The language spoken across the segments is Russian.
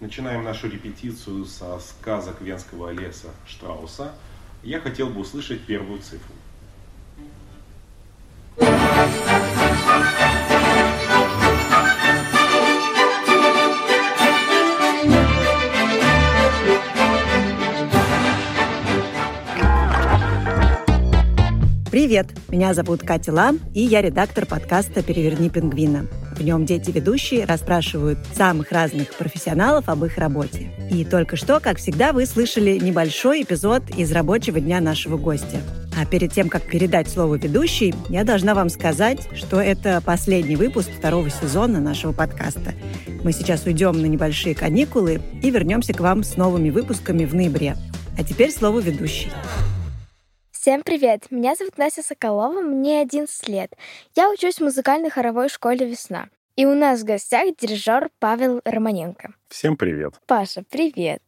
Начинаем нашу репетицию со сказок Венского леса Штрауса. Я хотел бы услышать первую цифру. Привет! Меня зовут Катя Лам, и я редактор подкаста «Переверни пингвина». В нем дети-ведущие расспрашивают самых разных профессионалов об их работе. И только что, как всегда, вы слышали небольшой эпизод из рабочего дня нашего гостя. А перед тем, как передать слово ведущей, я должна вам сказать, что это последний выпуск второго сезона нашего подкаста. Мы сейчас уйдем на небольшие каникулы и вернемся к вам с новыми выпусками в ноябре. А теперь слово ведущей. Всем привет! Меня зовут Настя Соколова, мне 11 лет. Я учусь в музыкальной хоровой школе «Весна». И у нас в гостях дирижер Павел Романенко. Всем привет! Паша, привет!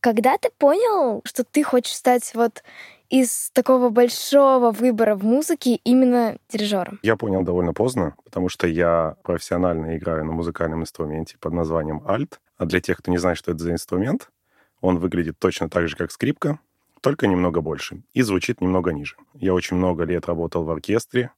Когда ты понял, что ты хочешь стать вот из такого большого выбора в музыке именно дирижером? Я понял довольно поздно, потому что я профессионально играю на музыкальном инструменте под названием альт. А для тех, кто не знает, что это за инструмент, он выглядит точно так же, как скрипка, только немного больше, и звучит немного ниже. Я очень много лет работал в оркестре,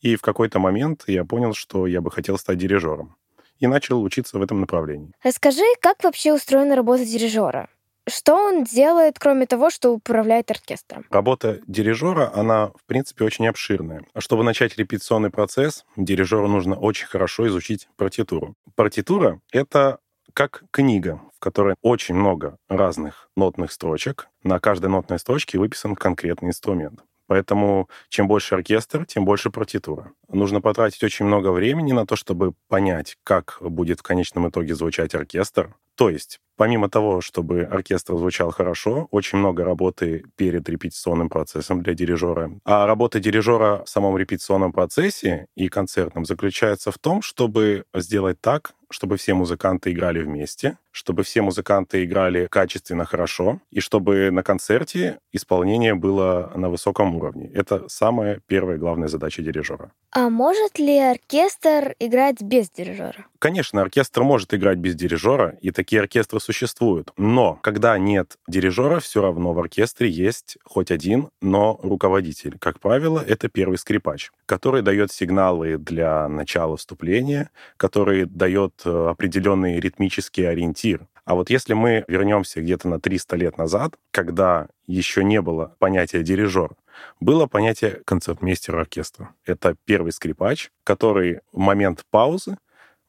и в какой-то момент я понял, что я бы хотел стать дирижером, и начал учиться в этом направлении. Расскажи, как вообще устроена работа дирижера? Что он делает, кроме того, что управляет оркестром? Работа дирижера, она, в принципе, очень обширная. А чтобы начать репетиционный процесс, дирижеру нужно очень хорошо изучить партитуру. Партитура — это как книга, в которой очень много разных нотных строчек. На каждой нотной строчке выписан конкретный инструмент. Поэтому чем больше оркестр, тем больше партитура. Нужно потратить очень много времени на то, чтобы понять, как будет в конечном итоге звучать оркестр. То есть, помимо того, чтобы оркестр звучал хорошо, очень много работы перед репетиционным процессом для дирижера. А работа дирижера в самом репетиционном процессе и концертном заключается в том, чтобы сделать так, чтобы все музыканты играли вместе, чтобы все музыканты играли качественно хорошо, и чтобы на концерте исполнение было на высоком уровне. Это самая первая главная задача дирижера. А может ли оркестр играть без дирижера? Конечно, оркестр может играть без дирижера, и такие оркестры существуют. Но когда нет дирижера, все равно в оркестре есть хоть один, но руководитель. Как правило, это первый скрипач, который дает сигналы для начала вступления, который дает э, определенный ритмический ориентир. А вот если мы вернемся где-то на 300 лет назад, когда еще не было понятия дирижер, было понятие концертмейстера оркестра. Это первый скрипач, который в момент паузы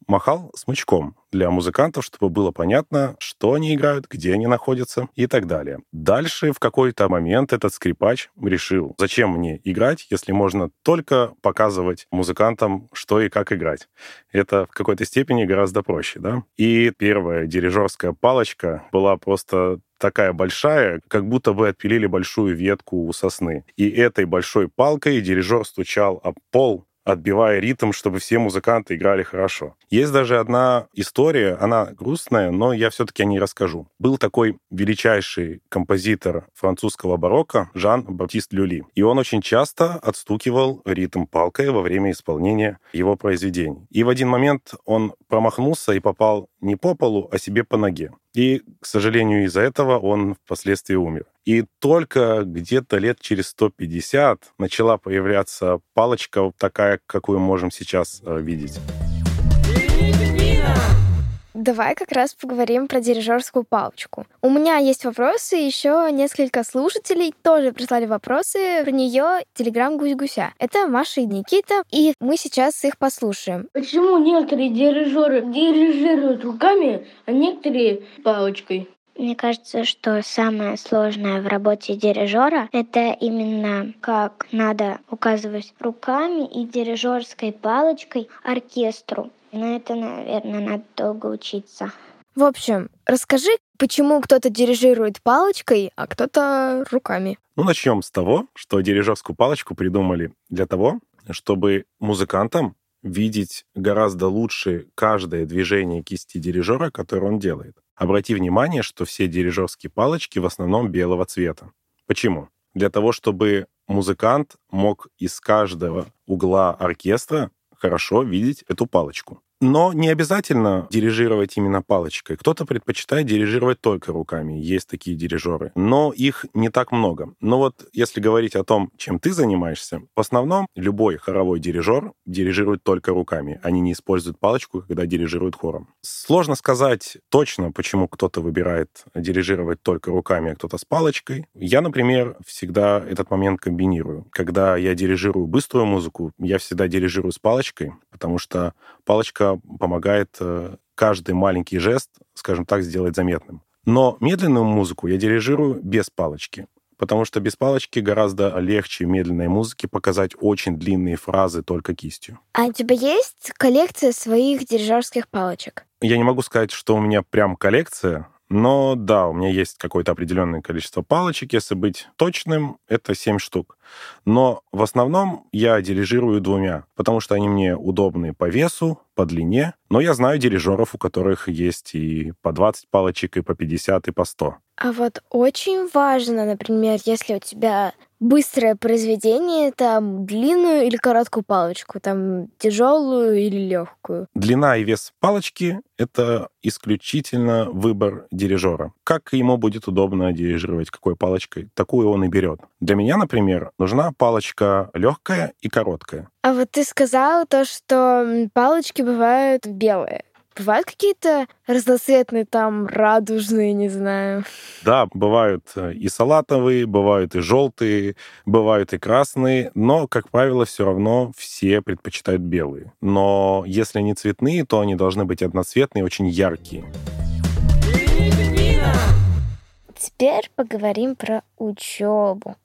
махал смычком для музыкантов, чтобы было понятно, что они играют, где они находятся и так далее. Дальше в какой-то момент этот скрипач решил, зачем мне играть, если можно только показывать музыкантам, что и как играть. Это в какой-то степени гораздо проще, да? И первая дирижерская палочка была просто такая большая, как будто бы отпилили большую ветку у сосны. И этой большой палкой дирижер стучал об пол отбивая ритм, чтобы все музыканты играли хорошо. Есть даже одна история, она грустная, но я все-таки о ней расскажу. Был такой величайший композитор французского барокко Жан-Баптист Люли. И он очень часто отстукивал ритм палкой во время исполнения его произведений. И в один момент он промахнулся и попал не по полу, а себе по ноге. И, к сожалению, из-за этого он впоследствии умер. И только где-то лет через 150 начала появляться палочка такая, какую мы можем сейчас э, видеть. Давай как раз поговорим про дирижерскую палочку. У меня есть вопросы, еще несколько слушателей тоже прислали вопросы про нее телеграм гусь-гуся. Это Маша и Никита, и мы сейчас их послушаем. Почему некоторые дирижеры дирижируют руками, а некоторые палочкой? Мне кажется, что самое сложное в работе дирижера это именно как надо указывать руками и дирижерской палочкой оркестру. Но это, наверное, надо долго учиться. В общем, расскажи, почему кто-то дирижирует палочкой, а кто-то руками. Ну, начнем с того, что дирижерскую палочку придумали для того, чтобы музыкантам видеть гораздо лучше каждое движение кисти дирижера, которое он делает. Обрати внимание, что все дирижерские палочки в основном белого цвета. Почему? Для того, чтобы музыкант мог из каждого угла оркестра хорошо видеть эту палочку. Но не обязательно дирижировать именно палочкой. Кто-то предпочитает дирижировать только руками. Есть такие дирижеры. Но их не так много. Но вот если говорить о том, чем ты занимаешься, в основном любой хоровой дирижер дирижирует только руками. Они не используют палочку, когда дирижируют хором. Сложно сказать точно, почему кто-то выбирает дирижировать только руками, а кто-то с палочкой. Я, например, всегда этот момент комбинирую. Когда я дирижирую быструю музыку, я всегда дирижирую с палочкой, потому что палочка помогает э, каждый маленький жест, скажем так, сделать заметным. Но медленную музыку я дирижирую без палочки, потому что без палочки гораздо легче медленной музыке показать очень длинные фразы только кистью. А у тебя есть коллекция своих дирижерских палочек? Я не могу сказать, что у меня прям коллекция, но да, у меня есть какое-то определенное количество палочек. Если быть точным, это 7 штук. Но в основном я дирижирую двумя, потому что они мне удобны по весу, по длине. Но я знаю дирижеров, у которых есть и по 20 палочек, и по 50, и по 100. А вот очень важно, например, если у тебя быстрое произведение, там длинную или короткую палочку, там тяжелую или легкую. Длина и вес палочки — это исключительно выбор дирижера. Как ему будет удобно дирижировать, какой палочкой, такую он и берет. Для меня, например, нужна палочка легкая и короткая. А вот ты сказала то, что палочки бывают белые. Бывают какие-то разноцветные, там, радужные, не знаю. Да, бывают э, и салатовые, бывают и желтые, бывают и красные, но, как правило, все равно все предпочитают белые. Но если они цветные, то они должны быть одноцветные, очень яркие. Теперь поговорим про учебу.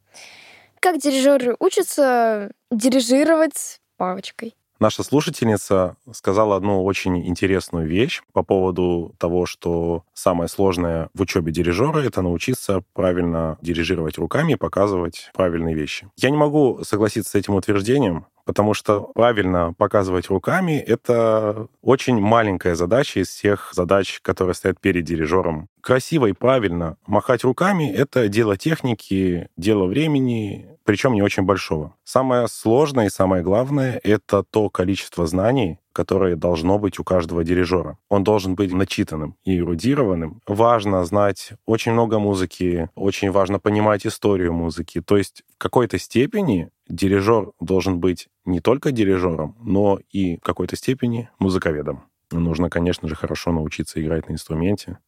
Как дирижеры учатся дирижировать палочкой? Наша слушательница сказала одну очень интересную вещь по поводу того, что самое сложное в учебе дирижера — это научиться правильно дирижировать руками и показывать правильные вещи. Я не могу согласиться с этим утверждением, потому что правильно показывать руками — это очень маленькая задача из всех задач, которые стоят перед дирижером. Красиво и правильно махать руками — это дело техники, дело времени, причем не очень большого. Самое сложное и самое главное — это то количество знаний, которое должно быть у каждого дирижера. Он должен быть начитанным и эрудированным. Важно знать очень много музыки, очень важно понимать историю музыки. То есть в какой-то степени дирижер должен быть не только дирижером, но и в какой-то степени музыковедом. Нужно, конечно же, хорошо научиться играть на инструменте,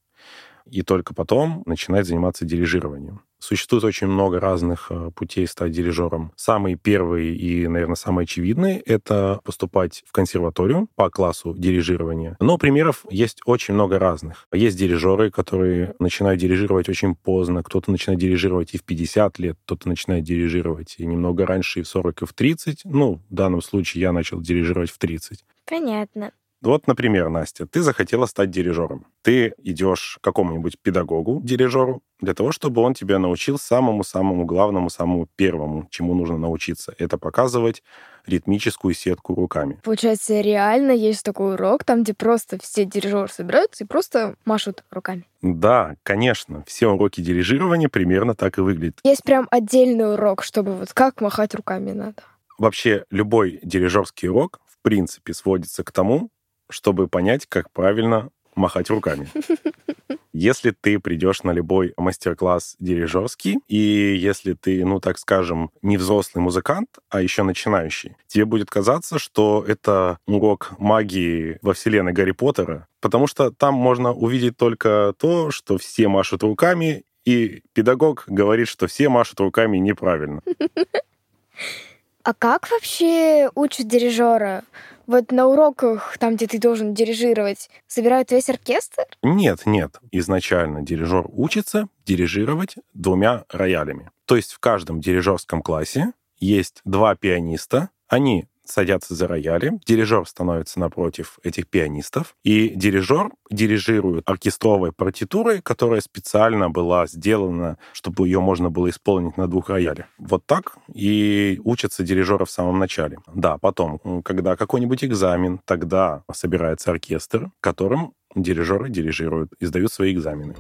и только потом начинать заниматься дирижированием. Существует очень много разных э, путей стать дирижером. Самый первый и, наверное, самый очевидный — это поступать в консерваторию по классу дирижирования. Но примеров есть очень много разных. Есть дирижеры, которые начинают дирижировать очень поздно. Кто-то начинает дирижировать и в 50 лет, кто-то начинает дирижировать и немного раньше, и в 40, и в 30. Ну, в данном случае я начал дирижировать в 30. Понятно. Вот, например, Настя, ты захотела стать дирижером. Ты идешь к какому-нибудь педагогу, дирижеру, для того, чтобы он тебя научил самому-самому главному, самому первому, чему нужно научиться. Это показывать ритмическую сетку руками. Получается, реально есть такой урок, там, где просто все дирижеры собираются и просто машут руками. Да, конечно. Все уроки дирижирования примерно так и выглядят. Есть прям отдельный урок, чтобы вот как махать руками надо. Вообще, любой дирижерский урок, в принципе, сводится к тому, чтобы понять, как правильно махать руками. Если ты придешь на любой мастер-класс дирижерский, и если ты, ну, так скажем, не взрослый музыкант, а еще начинающий, тебе будет казаться, что это урок магии во вселенной Гарри Поттера, потому что там можно увидеть только то, что все машут руками, и педагог говорит, что все машут руками неправильно. А как вообще учат дирижера? Вот на уроках, там, где ты должен дирижировать, собирают весь оркестр? Нет, нет. Изначально дирижер учится дирижировать двумя роялями. То есть в каждом дирижерском классе есть два пианиста. Они садятся за рояли, дирижер становится напротив этих пианистов, и дирижер дирижирует оркестровой партитурой, которая специально была сделана, чтобы ее можно было исполнить на двух роялях. Вот так и учатся дирижеры в самом начале. Да, потом, когда какой-нибудь экзамен, тогда собирается оркестр, которым дирижеры дирижируют, издают свои экзамены.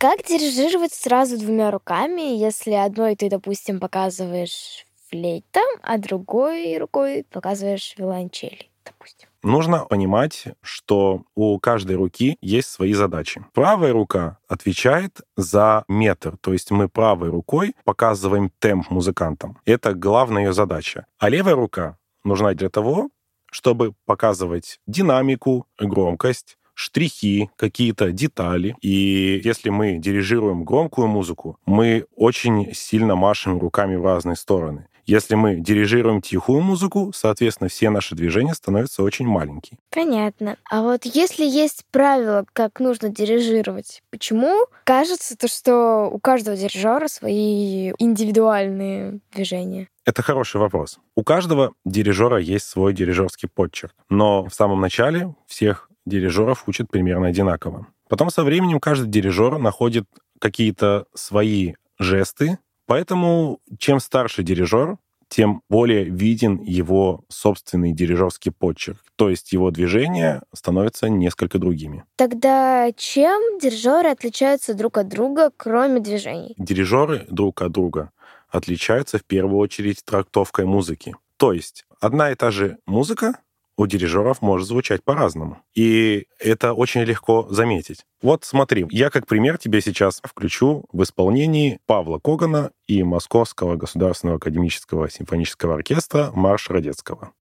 Как дирижировать сразу двумя руками, если одной ты, допустим, показываешь флейта, а другой рукой показываешь виолончели, допустим. Нужно понимать, что у каждой руки есть свои задачи. Правая рука отвечает за метр, то есть мы правой рукой показываем темп музыкантам. Это главная ее задача. А левая рука нужна для того, чтобы показывать динамику, громкость, штрихи, какие-то детали. И если мы дирижируем громкую музыку, мы очень сильно машем руками в разные стороны. Если мы дирижируем тихую музыку, соответственно, все наши движения становятся очень маленькие. Понятно. А вот если есть правила, как нужно дирижировать, почему кажется то, что у каждого дирижера свои индивидуальные движения? Это хороший вопрос. У каждого дирижера есть свой дирижерский подчерк. Но в самом начале всех дирижеров учат примерно одинаково. Потом со временем каждый дирижер находит какие-то свои жесты, поэтому чем старше дирижер, тем более виден его собственный дирижерский почерк. То есть его движения становятся несколько другими. Тогда чем дирижеры отличаются друг от друга, кроме движений? Дирижеры друг от друга отличаются в первую очередь трактовкой музыки. То есть одна и та же музыка у дирижеров может звучать по-разному. И это очень легко заметить. Вот смотри, я как пример тебе сейчас включу в исполнении Павла Когана и Московского государственного академического симфонического оркестра «Марш Радецкого».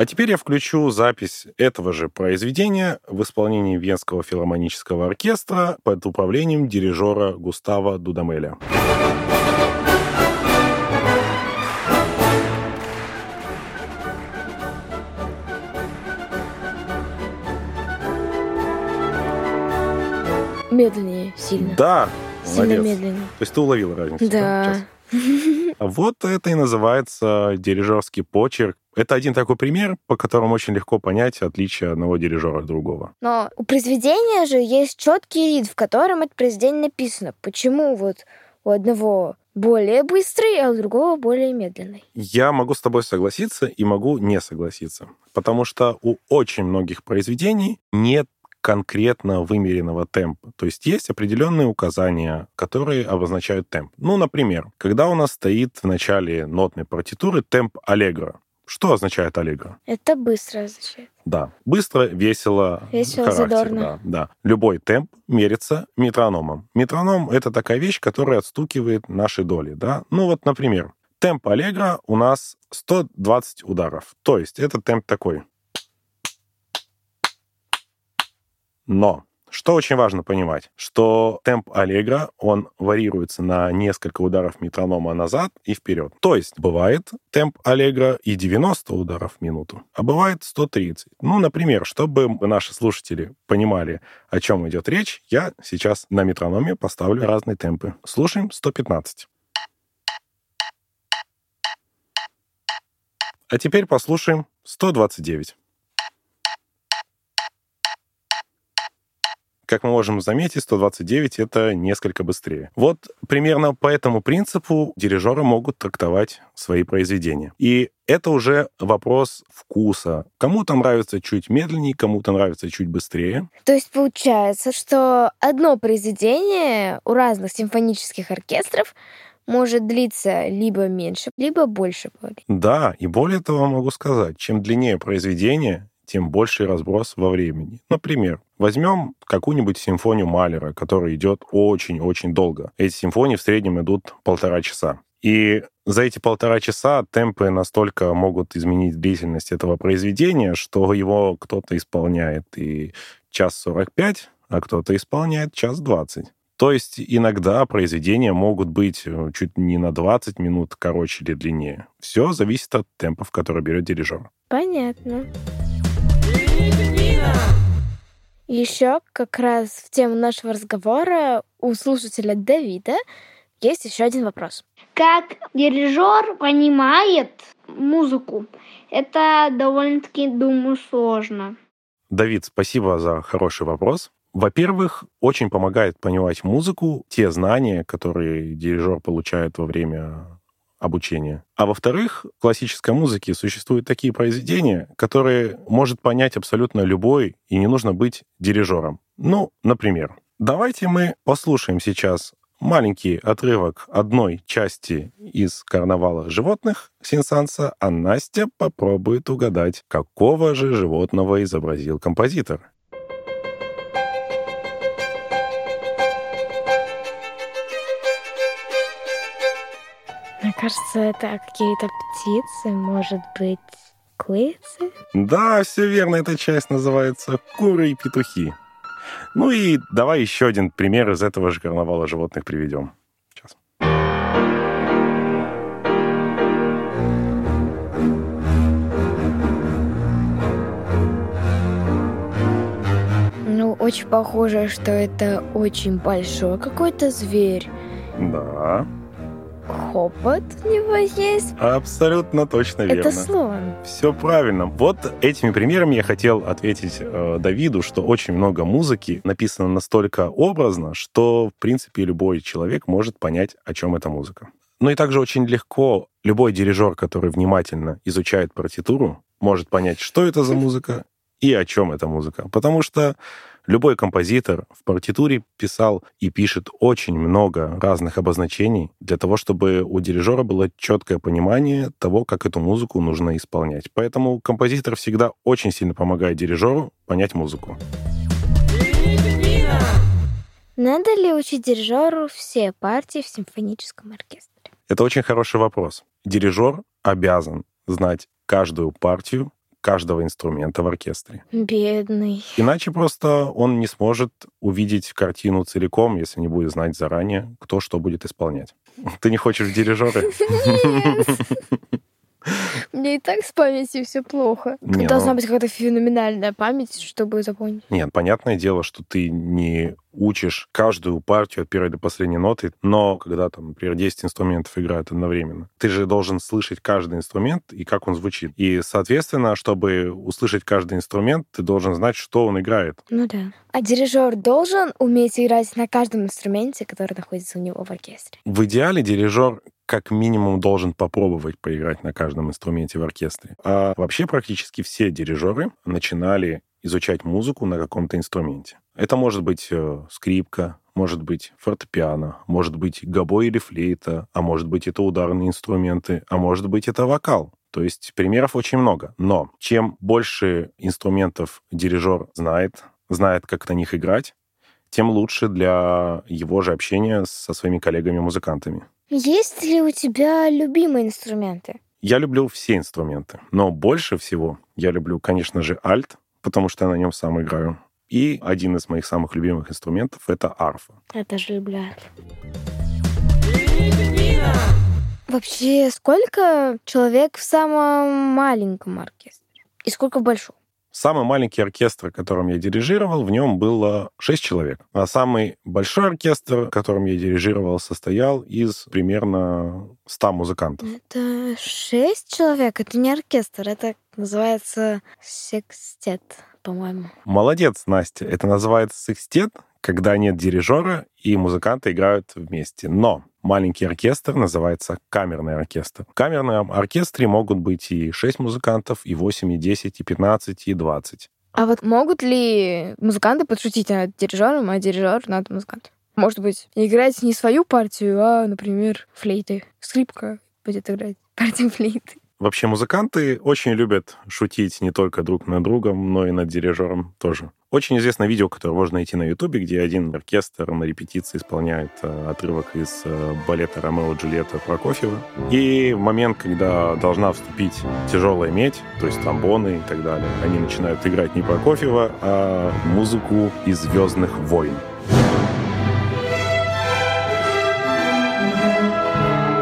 А теперь я включу запись этого же произведения в исполнении Венского филармонического оркестра под управлением дирижера Густава Дудамеля. Медленнее, сильно. Да, Сильно молодец. медленнее. То есть ты уловил разницу? Да. сейчас? Вот это и называется дирижерский почерк. Это один такой пример, по которому очень легко понять отличие одного дирижера от другого. Но у произведения же есть четкий рит, в котором это произведение написано. Почему вот у одного более быстрый, а у другого более медленный? Я могу с тобой согласиться и могу не согласиться, потому что у очень многих произведений нет конкретно вымеренного темпа. То есть есть определенные указания, которые обозначают темп. Ну, например, когда у нас стоит в начале нотной партитуры темп аллегро. Что означает аллегро? Это быстро означает. Да, быстро, весело, Весело, характер, задорно. Да, да. Любой темп мерится метрономом. Метроном — это такая вещь, которая отстукивает наши доли. Да? Ну вот, например, темп аллегро у нас 120 ударов. То есть это темп такой. Но что очень важно понимать, что темп аллегро, он варьируется на несколько ударов метронома назад и вперед. То есть бывает темп аллегро и 90 ударов в минуту, а бывает 130. Ну, например, чтобы наши слушатели понимали, о чем идет речь, я сейчас на метрономе поставлю разные темпы. Слушаем 115. А теперь послушаем 129. Как мы можем заметить, 129 — это несколько быстрее. Вот примерно по этому принципу дирижеры могут трактовать свои произведения. И это уже вопрос вкуса. Кому-то нравится чуть медленнее, кому-то нравится чуть быстрее. То есть получается, что одно произведение у разных симфонических оркестров может длиться либо меньше, либо больше. Да, и более того могу сказать, чем длиннее произведение, тем больший разброс во времени. Например, возьмем какую-нибудь симфонию Малера, которая идет очень-очень долго. Эти симфонии в среднем идут полтора часа. И за эти полтора часа темпы настолько могут изменить длительность этого произведения, что его кто-то исполняет и час сорок пять, а кто-то исполняет час двадцать. То есть иногда произведения могут быть э, чуть не на 20 минут короче или длиннее. Все зависит от темпов, которые берет дирижер. Понятно. Еще как раз в тему нашего разговора у слушателя Давида есть еще один вопрос. Как дирижер понимает музыку, это довольно-таки, думаю, сложно. Давид, спасибо за хороший вопрос. Во-первых, очень помогает понимать музыку, те знания, которые дирижер получает во время обучения. А во-вторых, в классической музыке существуют такие произведения, которые может понять абсолютно любой, и не нужно быть дирижером. Ну, например, давайте мы послушаем сейчас маленький отрывок одной части из «Карнавала животных» Синсанса, а Настя попробует угадать, какого же животного изобразил композитор. Кажется, это какие-то птицы, может быть, курицы? Да, все верно, эта часть называется «Куры и петухи». Ну и давай еще один пример из этого же карнавала животных приведем. Сейчас. Ну, очень похоже, что это очень большой какой-то зверь. Да, Хобот у него есть. абсолютно точно верно. Это слон. Все правильно. Вот этими примерами я хотел ответить э, Давиду, что очень много музыки написано настолько образно, что, в принципе, любой человек может понять, о чем эта музыка. Ну и также очень легко любой дирижер, который внимательно изучает партитуру, может понять, что это за музыка и о чем эта музыка. Потому что любой композитор в партитуре писал и пишет очень много разных обозначений для того, чтобы у дирижера было четкое понимание того, как эту музыку нужно исполнять. Поэтому композитор всегда очень сильно помогает дирижеру понять музыку. Надо ли учить дирижеру все партии в симфоническом оркестре? Это очень хороший вопрос. Дирижер обязан знать каждую партию каждого инструмента в оркестре. Бедный. Иначе просто он не сможет увидеть картину целиком, если не будет знать заранее, кто что будет исполнять. Ты не хочешь в Мне и так с памятью все плохо. Не, Должна ну- быть какая-то феноменальная память, чтобы запомнить. Нет, понятное дело, что ты не учишь каждую партию от первой до последней ноты, но когда там, например, 10 инструментов играют одновременно, ты же должен слышать каждый инструмент и как он звучит. И, соответственно, чтобы услышать каждый инструмент, ты должен знать, что он играет. Ну да. А дирижер должен уметь играть на каждом инструменте, который находится у него в оркестре. В идеале дирижер как минимум должен попробовать поиграть на каждом инструменте в оркестре. А вообще практически все дирижеры начинали изучать музыку на каком-то инструменте. Это может быть э, скрипка, может быть фортепиано, может быть гобой или флейта, а может быть это ударные инструменты, а может быть это вокал. То есть примеров очень много. Но чем больше инструментов дирижер знает, знает, как на них играть, тем лучше для его же общения со своими коллегами-музыкантами. Есть ли у тебя любимые инструменты? Я люблю все инструменты, но больше всего я люблю, конечно же, альт, потому что я на нем сам играю. И один из моих самых любимых инструментов — это арфа. Я тоже люблю арфу. Вообще, сколько человек в самом маленьком оркестре? И сколько в большом? Самый маленький оркестр, которым я дирижировал, в нем было 6 человек. А самый большой оркестр, которым я дирижировал, состоял из примерно 100 музыкантов. Это шесть человек, это не оркестр, это называется секстет, по-моему. Молодец, Настя. Это называется секстет, когда нет дирижера и музыканты играют вместе. Но маленький оркестр называется камерный оркестр. В камерном оркестре могут быть и 6 музыкантов, и 8, и 10, и 15, и 20. А вот могут ли музыканты подшутить над дирижером, а дирижер над музыкантом? Может быть, играть не свою партию, а, например, флейты. Скрипка будет играть партию флейты. Вообще музыканты очень любят шутить не только друг над другом, но и над дирижером тоже. Очень известное видео, которое можно найти на Ютубе, где один оркестр на репетиции исполняет э, отрывок из э, балета «Ромео и Джульетта» Прокофьева. И в момент, когда должна вступить тяжелая медь, то есть тромбоны и так далее, они начинают играть не Прокофьева, а музыку из «Звездных войн».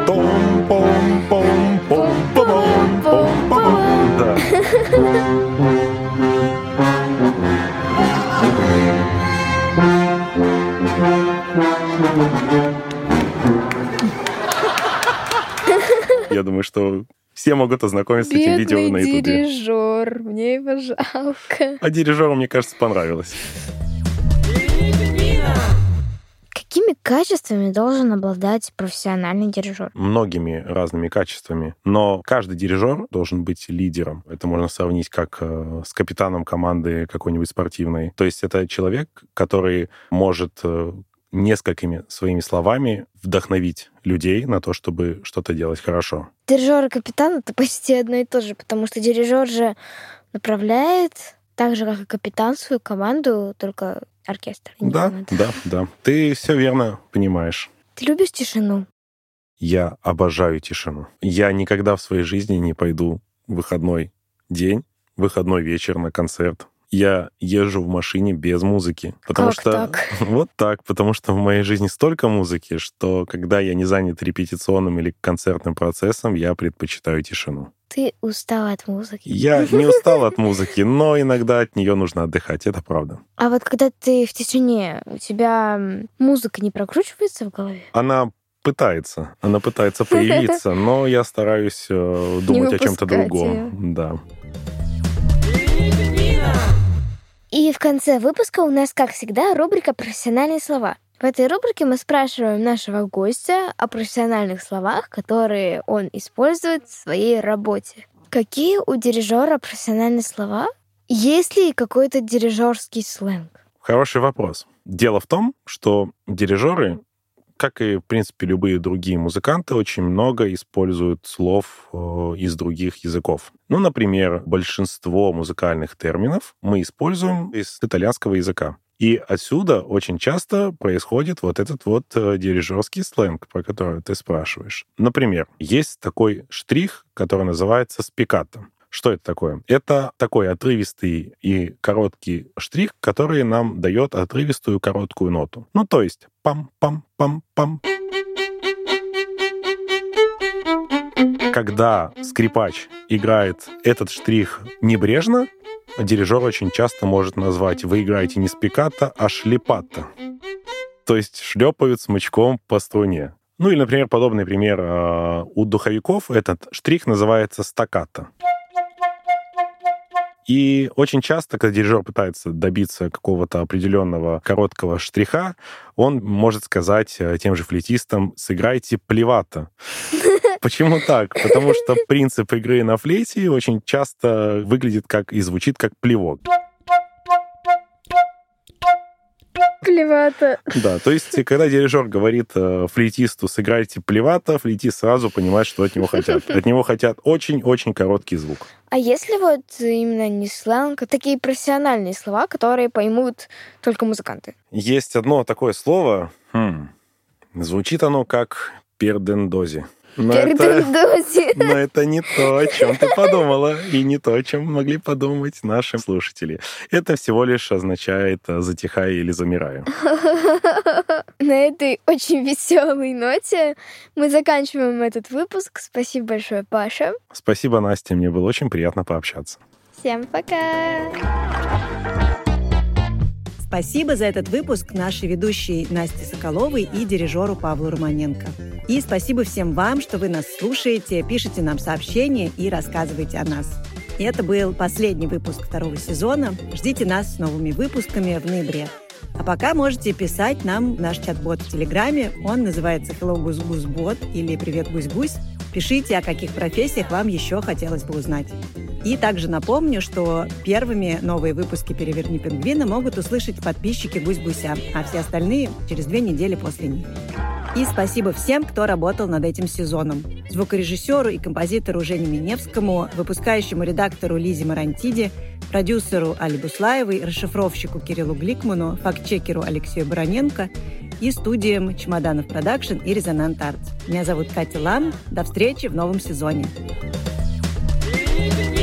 Том-пом-пом-пом-пом-пом-пом. Да. Я думаю, что все могут ознакомиться с этим видео на Бедный Ютубе. дирижер, мне его жалко. А дирижеру, мне кажется, понравилось. Какими какими качествами должен обладать профессиональный дирижер? Многими разными качествами. Но каждый дирижер должен быть лидером. Это можно сравнить как э, с капитаном команды какой-нибудь спортивной. То есть это человек, который может э, несколькими своими словами вдохновить людей на то, чтобы что-то делать хорошо. Дирижер и капитан это почти одно и то же, потому что дирижер же направляет так же, как и капитан свою команду, только оркестр. Да, команда. да, да. Ты все верно понимаешь. Ты любишь тишину? Я обожаю тишину. Я никогда в своей жизни не пойду в выходной день, выходной вечер на концерт. Я езжу в машине без музыки. Потому Как что так? вот так, потому что в моей жизни столько музыки, что когда я не занят репетиционным или концертным процессом, я предпочитаю тишину. Ты устал от музыки. Я не устал от музыки, но иногда от нее нужно отдыхать, это правда. А вот когда ты в тишине, у тебя музыка не прокручивается в голове? Она пытается, она пытается появиться, но я стараюсь э, думать о чем-то другом. Да. И в конце выпуска у нас, как всегда, рубрика «Профессиональные слова». В этой рубрике мы спрашиваем нашего гостя о профессиональных словах, которые он использует в своей работе. Какие у дирижера профессиональные слова? Есть ли какой-то дирижерский сленг? Хороший вопрос. Дело в том, что дирижеры, как и, в принципе, любые другие музыканты, очень много используют слов э, из других языков. Ну, например, большинство музыкальных терминов мы используем из итальянского языка. И отсюда очень часто происходит вот этот вот э, дирижерский сленг, про который ты спрашиваешь. Например, есть такой штрих, который называется спикато. Что это такое? Это такой отрывистый и короткий штрих, который нам дает отрывистую короткую ноту. Ну, то есть пам-пам-пам-пам. Когда скрипач играет этот штрих небрежно, дирижер очень часто может назвать «Вы играете не спиката, а шлепата». То есть шлепают смычком по струне. Ну или, например, подобный пример э, у духовиков этот штрих называется стаката. И очень часто, когда дирижер пытается добиться какого-то определенного короткого штриха, он может сказать э, тем же флейтистам «сыграйте плевато». Почему так? Потому что принцип игры на флейте очень часто выглядит как и звучит как плевок. Клевато. Да, то есть, когда дирижер говорит э, флейтисту «сыграйте плевато», флейтист сразу понимает, что от него хотят. От него хотят очень-очень короткий звук. А если вот именно не сленг, а такие профессиональные слова, которые поймут только музыканты? Есть одно такое слово, хм, звучит оно как пердендози. Но это, но это не то, о чем ты подумала, и не то, о чем могли подумать наши слушатели. Это всего лишь означает э, «затихай» или «замираю». На этой очень веселой ноте мы заканчиваем этот выпуск. Спасибо большое, Паша. Спасибо, Настя, мне было очень приятно пообщаться. Всем пока! Спасибо за этот выпуск нашей ведущей Насте Соколовой и дирижеру Павлу Романенко. И спасибо всем вам, что вы нас слушаете, пишете нам сообщения и рассказываете о нас. Это был последний выпуск второго сезона. Ждите нас с новыми выпусками в ноябре. А пока можете писать нам наш чат-бот в Телеграме. Он называется Hello Гусь Гусь Бот или Привет Гусь Гусь. Пишите, о каких профессиях вам еще хотелось бы узнать. И также напомню, что первыми новые выпуски «Переверни пингвина» могут услышать подписчики «Гусь-гуся», а все остальные через две недели после них. И спасибо всем, кто работал над этим сезоном. Звукорежиссеру и композитору Жене Миневскому, выпускающему редактору Лизе Марантиди, продюсеру Али Буслаевой, расшифровщику Кириллу Гликману, фактчекеру Алексею Бароненко и студиям «Чемоданов Production» и «Resonant Arts». Меня зовут Катя Лам. До встречи в новом сезоне. Even